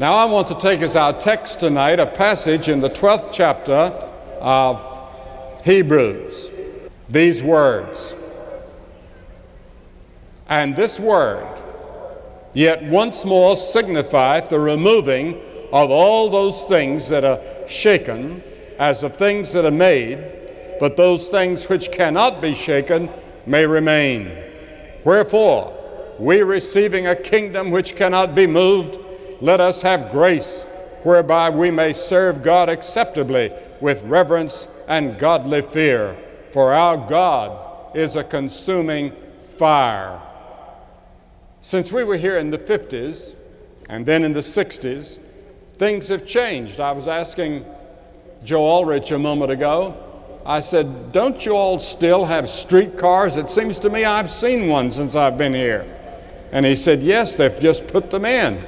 Now, I want to take as our text tonight a passage in the 12th chapter of Hebrews. These words. And this word, yet once more signifieth the removing of all those things that are shaken, as of things that are made, but those things which cannot be shaken may remain. Wherefore, we receiving a kingdom which cannot be moved, let us have grace whereby we may serve God acceptably with reverence and godly fear. For our God is a consuming fire. Since we were here in the 50s and then in the 60s, things have changed. I was asking Joe Ulrich a moment ago. I said, Don't you all still have streetcars? It seems to me I've seen one since I've been here. And he said, Yes, they've just put them in.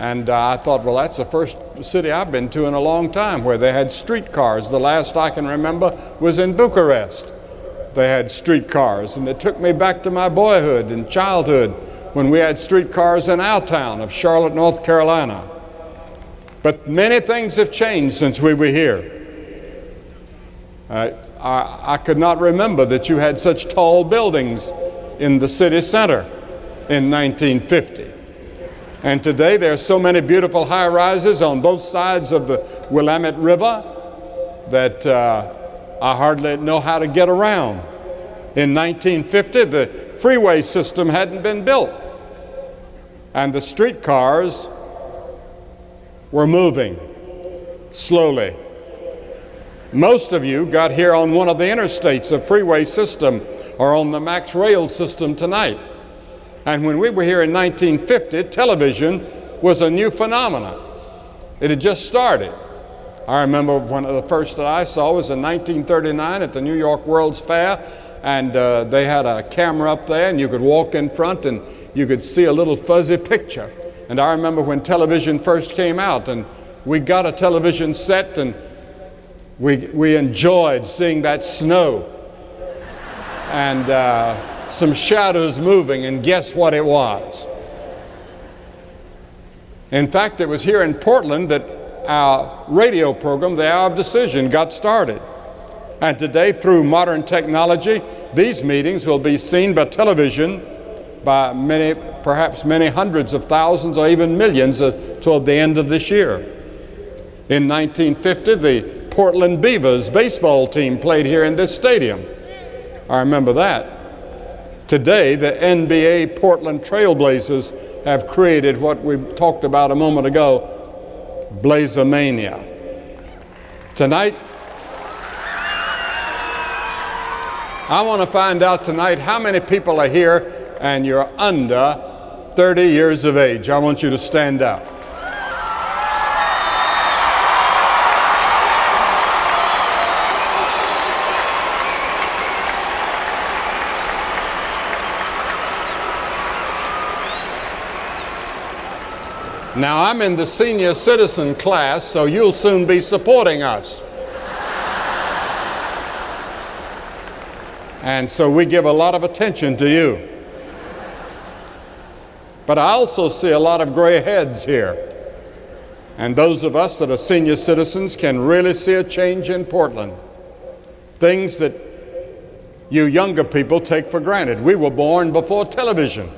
And uh, I thought, well, that's the first city I've been to in a long time where they had streetcars. The last I can remember was in Bucharest. They had streetcars, and it took me back to my boyhood and childhood when we had streetcars in our town of Charlotte, North Carolina. But many things have changed since we were here. Uh, I, I could not remember that you had such tall buildings in the city center in 1950. And today there are so many beautiful high rises on both sides of the Willamette River that uh, I hardly know how to get around. In 1950, the freeway system hadn't been built, and the streetcars were moving slowly. Most of you got here on one of the interstates, a freeway system, or on the Max Rail system tonight. And when we were here in 1950, television was a new phenomenon. It had just started. I remember one of the first that I saw was in 1939 at the New York World's Fair, and uh, they had a camera up there, and you could walk in front and you could see a little fuzzy picture. And I remember when television first came out, and we got a television set, and we, we enjoyed seeing that snow. And uh, some shadows moving, and guess what it was? In fact, it was here in Portland that our radio program, The Hour of Decision, got started. And today, through modern technology, these meetings will be seen by television by many, perhaps many hundreds of thousands or even millions uh, toward the end of this year. In 1950, the Portland Beavers baseball team played here in this stadium. I remember that. Today, the NBA Portland Trailblazers have created what we talked about a moment ago, Blazermania. Tonight, I want to find out tonight how many people are here and you're under 30 years of age. I want you to stand up. Now, I'm in the senior citizen class, so you'll soon be supporting us. and so we give a lot of attention to you. But I also see a lot of gray heads here. And those of us that are senior citizens can really see a change in Portland. Things that you younger people take for granted. We were born before television,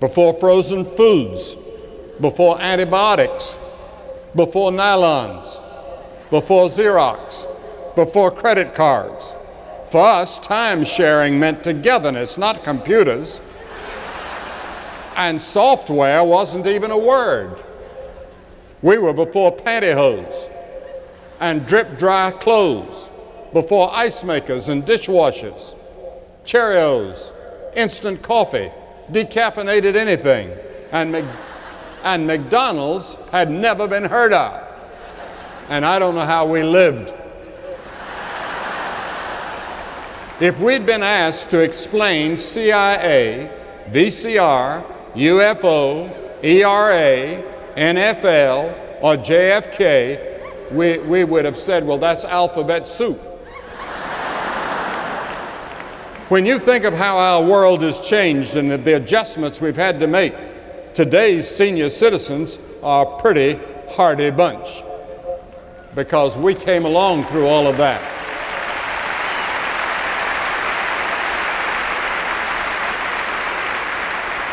before frozen foods, before antibiotics, before nylons, before Xerox, before credit cards. For us, time sharing meant togetherness, not computers. And software wasn't even a word. We were before pantyhose and drip dry clothes, before ice makers and dishwashers, Cheerios, instant coffee, decaffeinated anything, and and McDonald's had never been heard of. And I don't know how we lived. If we'd been asked to explain CIA, VCR, UFO, ERA, NFL, or JFK, we, we would have said, well, that's alphabet soup. when you think of how our world has changed and the adjustments we've had to make, today's senior citizens are a pretty hardy bunch because we came along through all of that.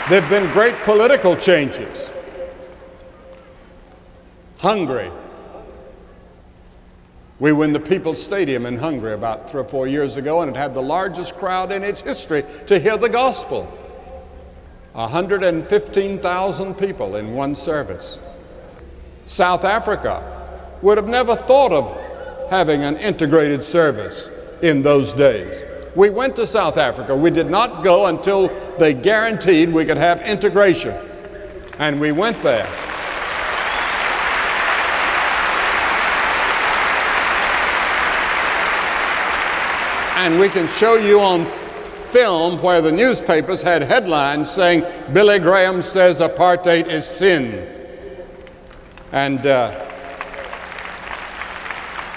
There have been great political changes. Hungary. We were in the People's Stadium in Hungary about three or four years ago, and it had the largest crowd in its history to hear the gospel. 115,000 people in one service. South Africa would have never thought of having an integrated service in those days. We went to South Africa. We did not go until they guaranteed we could have integration. And we went there. And we can show you on film where the newspapers had headlines saying, Billy Graham says apartheid is sin. And uh,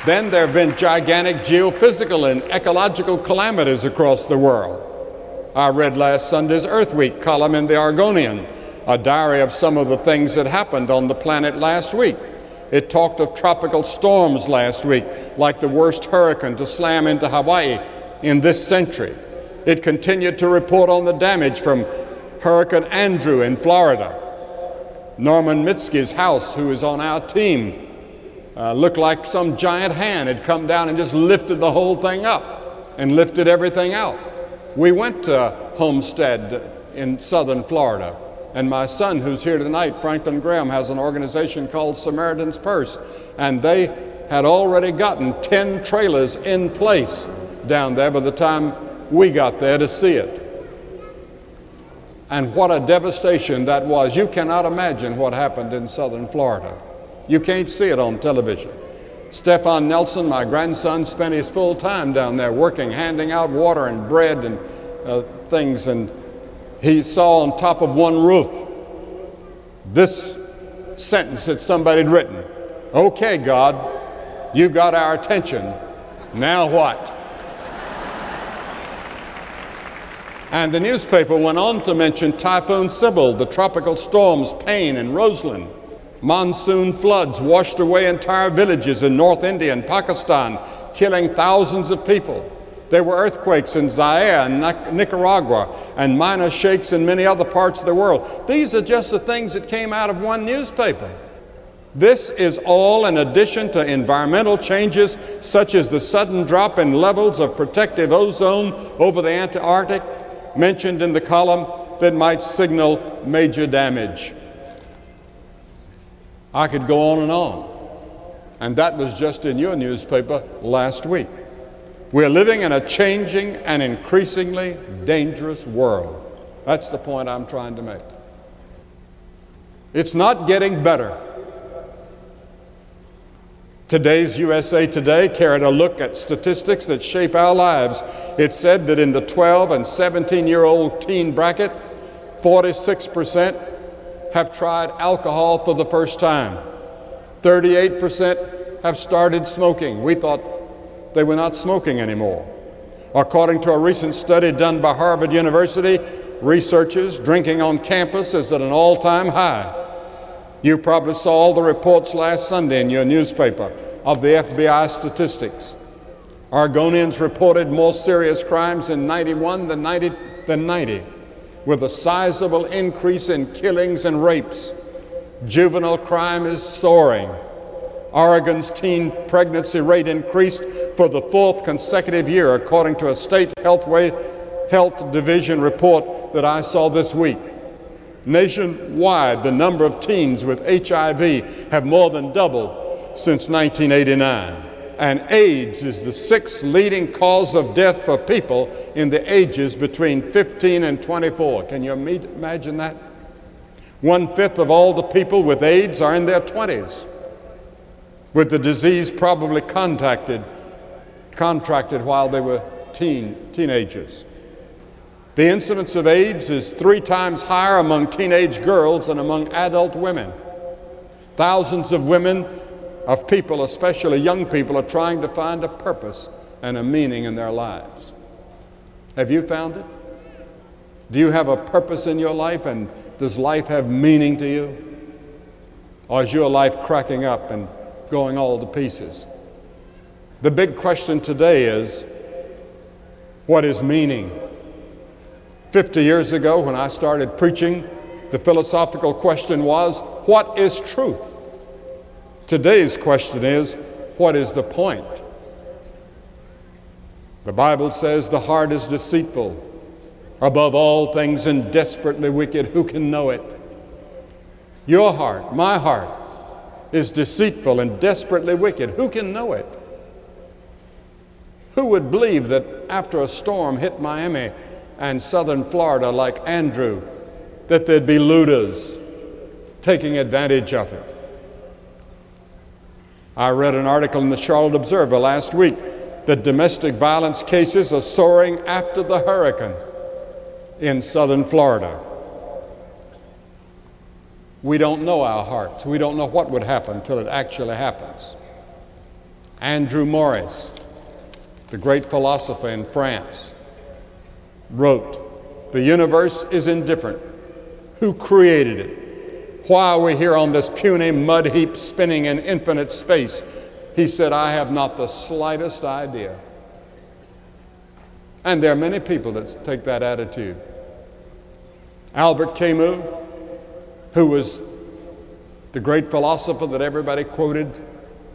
then there have been gigantic geophysical and ecological calamities across the world. I read last Sunday's Earth Week column in the Oregonian, a diary of some of the things that happened on the planet last week. It talked of tropical storms last week, like the worst hurricane to slam into Hawaii in this century. It continued to report on the damage from Hurricane Andrew in Florida. Norman Mydske's house, who is on our team, uh, looked like some giant hand had come down and just lifted the whole thing up and lifted everything out. We went to Homestead in southern Florida, and my son, who's here tonight, Franklin Graham, has an organization called Samaritan's Purse, and they had already gotten 10 trailers in place down there by the time we got there to see it. And what a devastation that was. You cannot imagine what happened in southern Florida. You can't see it on television. Stefan Nelson, my grandson, spent his full time down there working, handing out water and bread and uh, things. And he saw on top of one roof this sentence that somebody had written Okay, God, you got our attention. Now what? And the newspaper went on to mention Typhoon Sibyl, the tropical storms Paine and Roslyn. Monsoon floods washed away entire villages in North India and Pakistan, killing thousands of people. There were earthquakes in Zaire and Nicaragua and minor shakes in many other parts of the world. These are just the things that came out of one newspaper. This is all in addition to environmental changes such as the sudden drop in levels of protective ozone over the Antarctic mentioned in the column that might signal major damage. I could go on and on. And that was just in your newspaper last week. We're living in a changing and increasingly dangerous world. That's the point I'm trying to make. It's not getting better. Today's USA Today carried a look at statistics that shape our lives. It said that in the 12 and 17 year old teen bracket, 46% have tried alcohol for the first time. 38% have started smoking. We thought they were not smoking anymore. According to a recent study done by Harvard University, researchers drinking on campus is at an all time high. You probably saw all the reports last Sunday in your newspaper of the FBI statistics. Oregonians reported more serious crimes in 91 than 90, than 90, with a sizable increase in killings and rapes. Juvenile crime is soaring. Oregon's teen pregnancy rate increased for the fourth consecutive year, according to a state health, health division report that I saw this week. Nationwide, the number of teens with HIV have more than doubled since 1989. And AIDS is the sixth leading cause of death for people in the ages between 15 and 24. Can you imagine that? One fifth of all the people with AIDS are in their 20s, with the disease probably contacted, contracted while they were teen, teenagers. The incidence of AIDS is three times higher among teenage girls than among adult women. Thousands of women, of people, especially young people, are trying to find a purpose and a meaning in their lives. Have you found it? Do you have a purpose in your life and Does life have meaning to you? Or is your life cracking up and going all to pieces? The big question today is what is meaning? 50 years ago, when I started preaching, the philosophical question was, What is truth? Today's question is, What is the point? The Bible says the heart is deceitful above all things and desperately wicked. Who can know it? Your heart, my heart, is deceitful and desperately wicked. Who can know it? Who would believe that after a storm hit Miami and southern Florida like Andrew, that there'd be looters taking advantage of it? I read an article in the Charlotte Observer last week that domestic violence cases are soaring after the hurricane in southern Florida. We don't know our hearts. We don't know what would happen until it actually happens. André Maurois, the great philosopher in France, wrote, The universe is indifferent. Who created it? Why are we here on this puny mud heap spinning in infinite space? He said, I have not the slightest idea. And there are many people that take that attitude. Albert Camus, who was the great philosopher that everybody quoted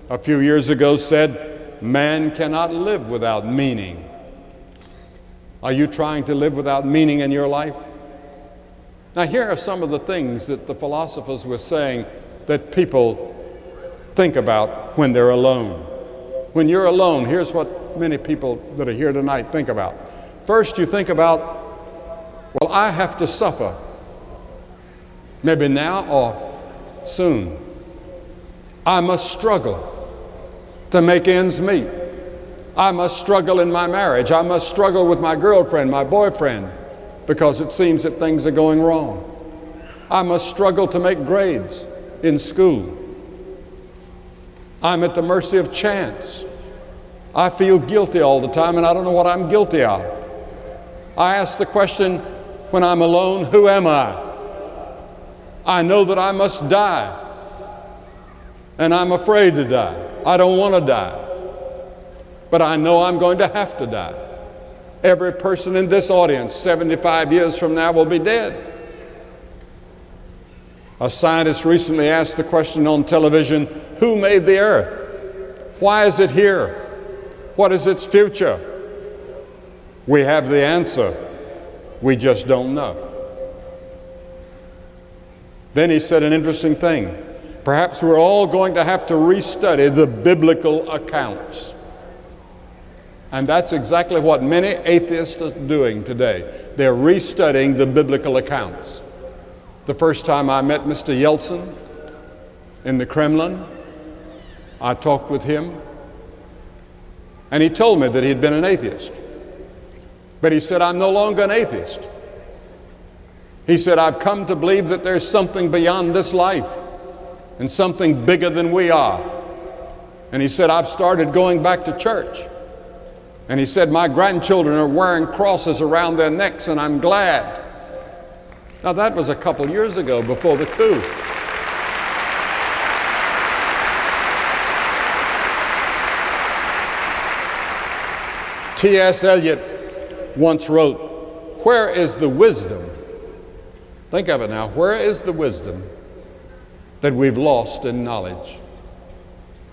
a few years ago, said, Man cannot live without meaning. Are you trying to live without meaning in your life? Now, here are some of the things that the philosophers were saying that people think about when they're alone. When you're alone, here's what many people that are here tonight think about. First, you think about, well, I have to suffer. Maybe now or soon. I must struggle to make ends meet. I must struggle in my marriage. I must struggle with my girlfriend, my boyfriend, because it seems that things are going wrong. I must struggle to make grades in school. I'm at the mercy of chance. I feel guilty all the time and I don't know what I'm guilty of. I ask the question when I'm alone who am I? I know that I must die. And I'm afraid to die. I don't want to die. But I know I'm going to have to die. Every person in this audience, 75 years from now, will be dead. A scientist recently asked the question on television Who made the earth? Why is it here? What is its future? We have the answer, we just don't know. Then he said an interesting thing. Perhaps we're all going to have to restudy the biblical accounts. And that's exactly what many atheists are doing today. They're restudying the biblical accounts. The first time I met Mr. Yeltsin in the Kremlin, I talked with him, and he told me that he had been an atheist. But he said, I'm no longer an atheist. He said, I've come to believe that there's something beyond this life and something bigger than we are. And he said, I've started going back to church. And he said, My grandchildren are wearing crosses around their necks, and I'm glad. Now, that was a couple years ago before the coup. T.S. Eliot once wrote, Where is the wisdom? Think of it now. Where is the wisdom that we've lost in knowledge?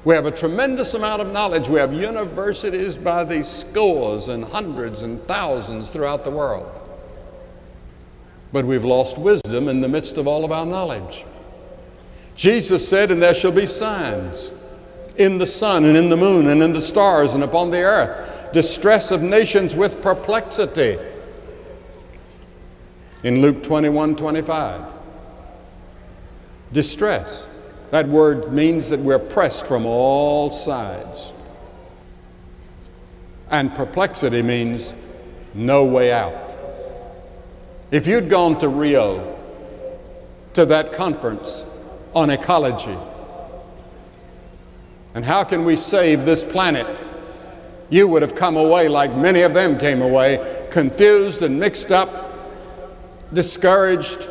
We have a tremendous amount of knowledge. We have universities by the scores and hundreds and thousands throughout the world but we've lost wisdom in the midst of all of our knowledge. Jesus said, And there shall be signs in the sun and in the moon and in the stars and upon the earth, distress of nations with perplexity. In Luke 21 25. Distress. That word means that we're pressed from all sides. And perplexity means no way out. If you'd gone to Rio to that conference on ecology, and how can we save this planet? You would have come away like many of them came away, confused and mixed up, discouraged,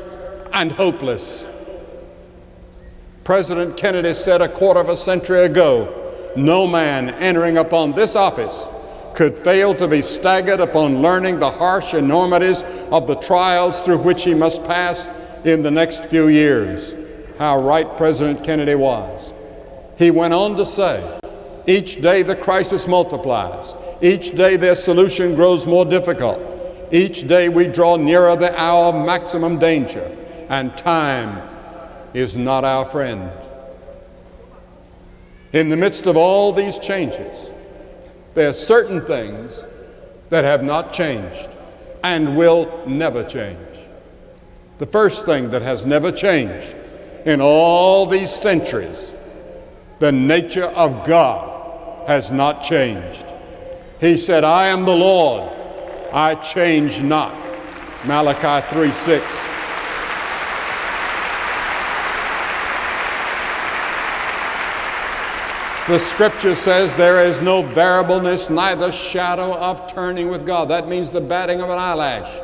and hopeless. President Kennedy said a quarter of a century ago no man entering upon this office could fail to be staggered upon learning the harsh enormities of the trials through which he must pass in the next few years. How right President Kennedy was. He went on to say, each day the crisis multiplies. Each day their solution grows more difficult. Each day we draw nearer the hour of maximum danger, and time is not our friend. In the midst of all these changes, there are certain things that have not changed and will never change. The first thing that has never changed in all these centuries, the nature of God has not changed. He said, I am the Lord, I change not. Malachi 3 6. The scripture says there is no variableness, neither shadow of turning with God. That means the batting of an eyelash.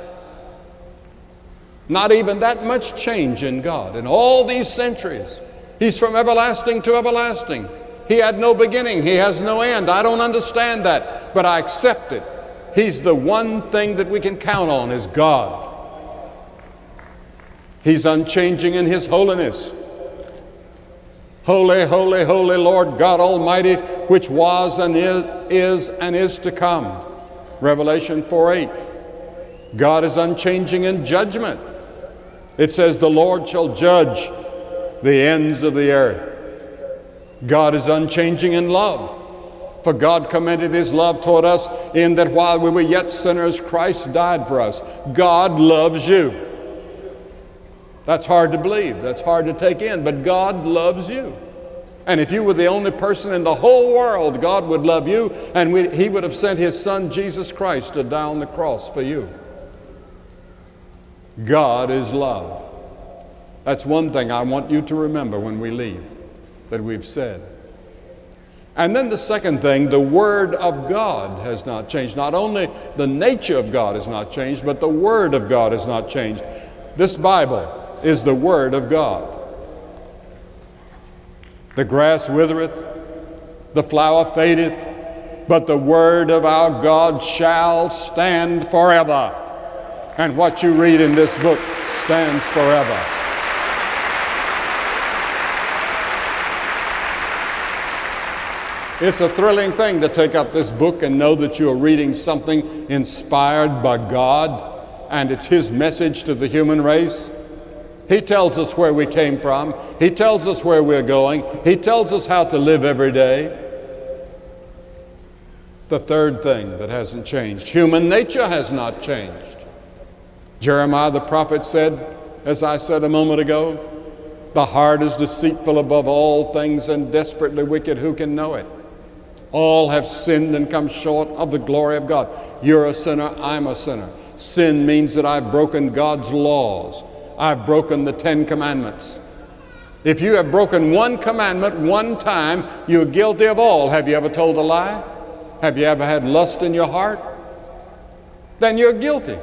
Not even that much change in God. In all these centuries, He's from everlasting to everlasting. He had no beginning, He has no end. I don't understand that, but I accept it. He's the one thing that we can count on is God. He's unchanging in His holiness. Holy, holy, holy Lord God Almighty, which was and is, and is to come. Revelation 4 8. God is unchanging in judgment. It says, The Lord shall judge the ends of the earth. God is unchanging in love. For God commended his love toward us in that while we were yet sinners, Christ died for us. God loves you. That's hard to believe. That's hard to take in. But God loves you. And if you were the only person in the whole world, God would love you, and we, He would have sent His Son, Jesus Christ, to die on the cross for you. God is love. That's one thing I want you to remember when we leave that we've said. And then the second thing, the Word of God has not changed. Not only the nature of God has not changed, but the Word of God has not changed. This Bible is the Word of God. The grass withereth, the flower fadeth, but the Word of our God shall stand forever. And what you read in this book stands forever. It's a thrilling thing to take up this book and know that you are reading something inspired by God and it's His message to the human race. He tells us where we came from. He tells us where we're going. He tells us how to live every day. The third thing that hasn't changed human nature has not changed. Jeremiah the prophet said, as I said a moment ago, the heart is deceitful above all things and desperately wicked. Who can know it? All have sinned and come short of the glory of God. You're a sinner, I'm a sinner. Sin means that I've broken God's laws. I've broken the Ten Commandments. If you have broken one commandment one time, you're guilty of all. Have you ever told a lie? Have you ever had lust in your heart? Then you're guilty.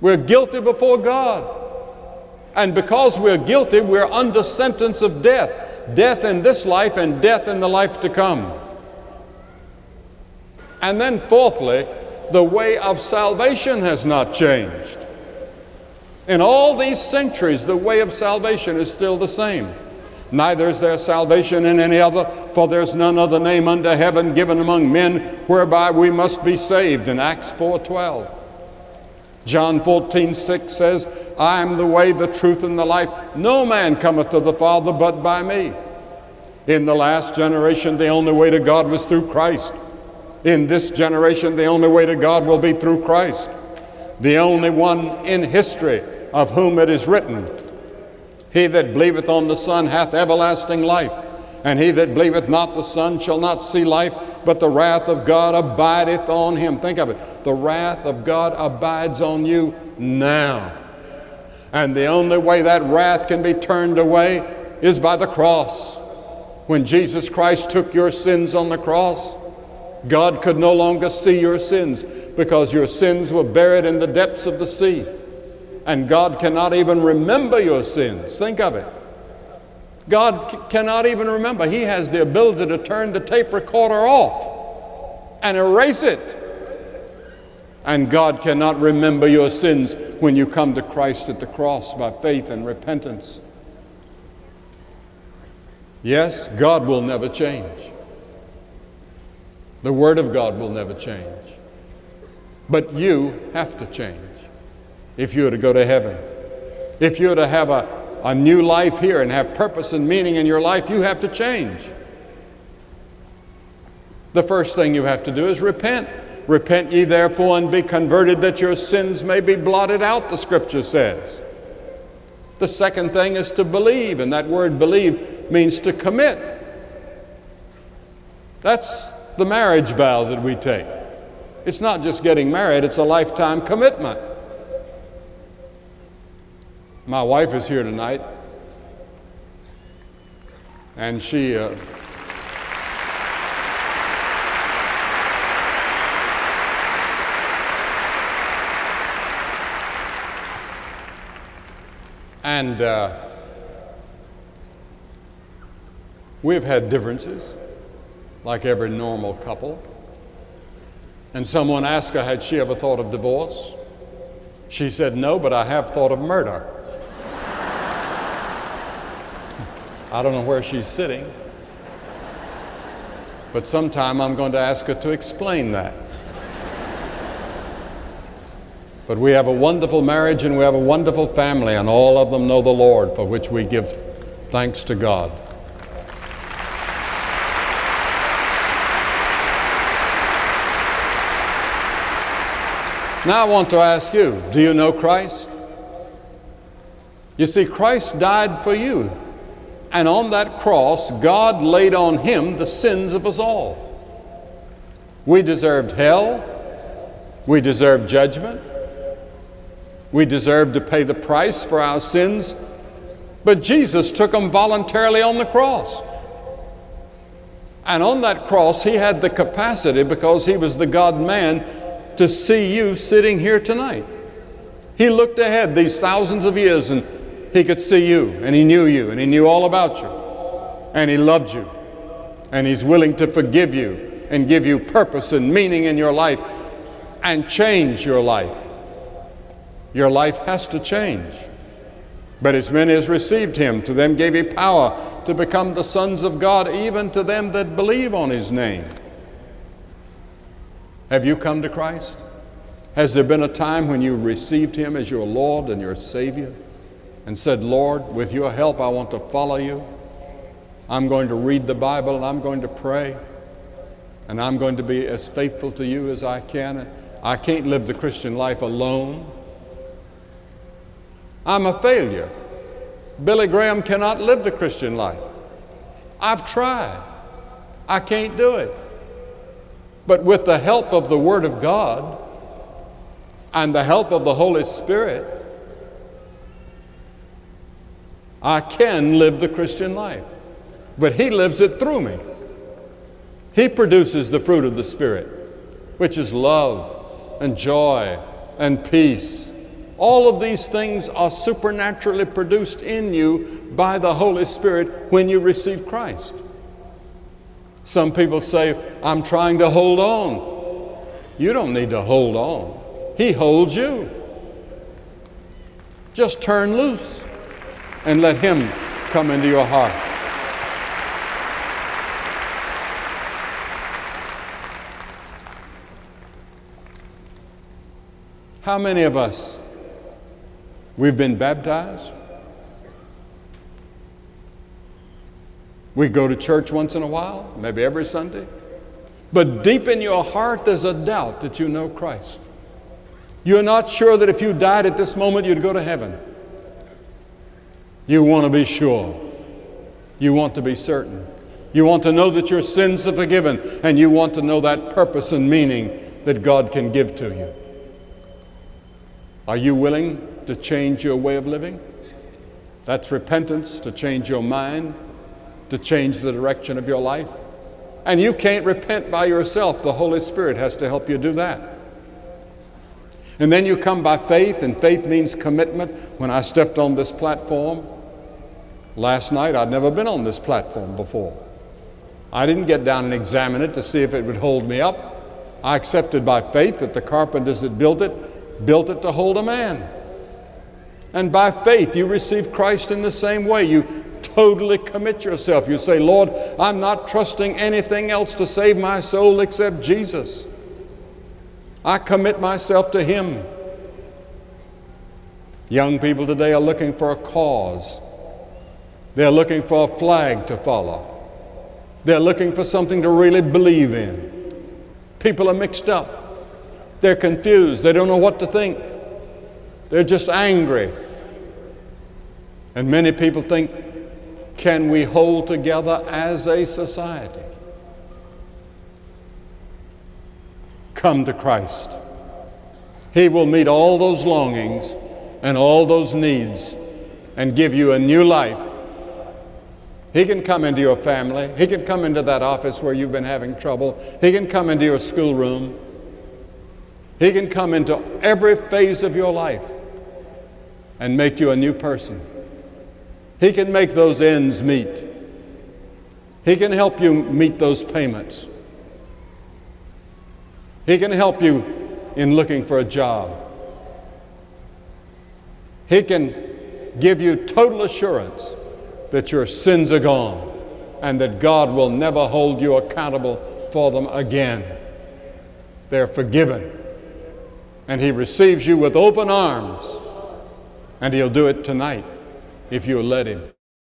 We're guilty before God. And because we're guilty, we're under sentence of death death in this life and death in the life to come. And then, fourthly, the way of salvation has not changed. In all these centuries, the way of salvation is still the same. Neither is there salvation in any other, for there's none other name under heaven given among men whereby we must be saved in Acts 4:12. John 14, 6 says, I am the way, the truth, and the life. No man cometh to the Father but by me. In the last generation, the only way to God was through Christ. In this generation, the only way to God will be through Christ. The only one in history of whom it is written, He that believeth on the Son hath everlasting life, and he that believeth not the Son shall not see life, but the wrath of God abideth on him. Think of it. The wrath of God abides on you now. And the only way that wrath can be turned away is by the cross. When Jesus Christ took your sins on the cross, God could no longer see your sins because your sins were buried in the depths of the sea and God cannot even remember your sins. Think of it. God c- cannot even remember. He has the ability to turn the tape recorder off and erase it. And God cannot remember your sins when you come to Christ at the cross by faith and repentance. Yes, God will never change. The Word of God will never change. But you have to change if you were to go to heaven. If you were to have a, a new life here and have purpose and meaning in your life, you have to change. The first thing you have to do is repent. Repent ye therefore and be converted that your sins may be blotted out, the scripture says. The second thing is to believe, and that word believe means to commit. That's the marriage vow that we take. It's not just getting married, it's a lifetime commitment. My wife is here tonight, and she. Uh, and uh, we've had differences, like every normal couple. And someone asked her, had she ever thought of divorce? She said, no, but I have thought of murder. I don't know where she's sitting, but sometime I'm going to ask her to explain that. But we have a wonderful marriage and we have a wonderful family, and all of them know the Lord, for which we give thanks to God. Now I want to ask you do you know Christ? You see, Christ died for you. And on that cross, God laid on him the sins of us all. We deserved hell. We deserved judgment. We deserved to pay the price for our sins. But Jesus took them voluntarily on the cross. And on that cross, he had the capacity, because he was the God man, to see you sitting here tonight. He looked ahead these thousands of years and he could see you and he knew you and he knew all about you and he loved you and he's willing to forgive you and give you purpose and meaning in your life and change your life. Your life has to change. But as many as received him, to them gave he power to become the sons of God, even to them that believe on his name. Have you come to Christ? Has there been a time when you received Him as your Lord and your Savior and said, Lord, with your help, I want to follow you? I'm going to read the Bible and I'm going to pray and I'm going to be as faithful to you as I can. I can't live the Christian life alone. I'm a failure. Billy Graham cannot live the Christian life. I've tried. I can't do it. But with the help of the Word of God and the help of the Holy Spirit, I can live the Christian life. But He lives it through me. He produces the fruit of the Spirit, which is love and joy and peace. All of these things are supernaturally produced in you by the Holy Spirit when you receive Christ. Some people say, I'm trying to hold on. You don't need to hold on, He holds you. Just turn loose and let Him come into your heart. How many of us we've been baptized? We go to church once in a while, maybe every Sunday. But deep in your heart, there's a doubt that you know Christ. You're not sure that if you died at this moment, you'd go to heaven. You want to be sure. You want to be certain. You want to know that your sins are forgiven, and you want to know that purpose and meaning that God can give to you. Are you willing to change your way of living? That's repentance, to change your mind, to change the direction of your life. And you can't repent by yourself. The Holy Spirit has to help you do that. And then you come by faith, and faith means commitment. When I stepped on this platform last night, I'd never been on this platform before. I didn't get down and examine it to see if it would hold me up. I accepted by faith that the carpenters that built it built it to hold a man. And by faith, you receive Christ in the same way. You totally commit yourself. You say, Lord, I'm not trusting anything else to save my soul except Jesus. I commit myself to Him. Young people today are looking for a cause, they're looking for a flag to follow, they're looking for something to really believe in. People are mixed up, they're confused, they don't know what to think, they're just angry. And many people think, can we hold together as a society? come to Christ. He will meet all those longings and all those needs and give you a new life. He can come into your family. He can come into that office where you've been having trouble. He can come into your schoolroom. He can come into every phase of your life and make you a new person. He can make those ends meet. He can help you meet those payments. He can help you in looking for a job. He can give you total assurance that your sins are gone and that God will never hold you accountable for them again. They're forgiven. And He receives you with open arms. And He'll do it tonight if you'll let Him.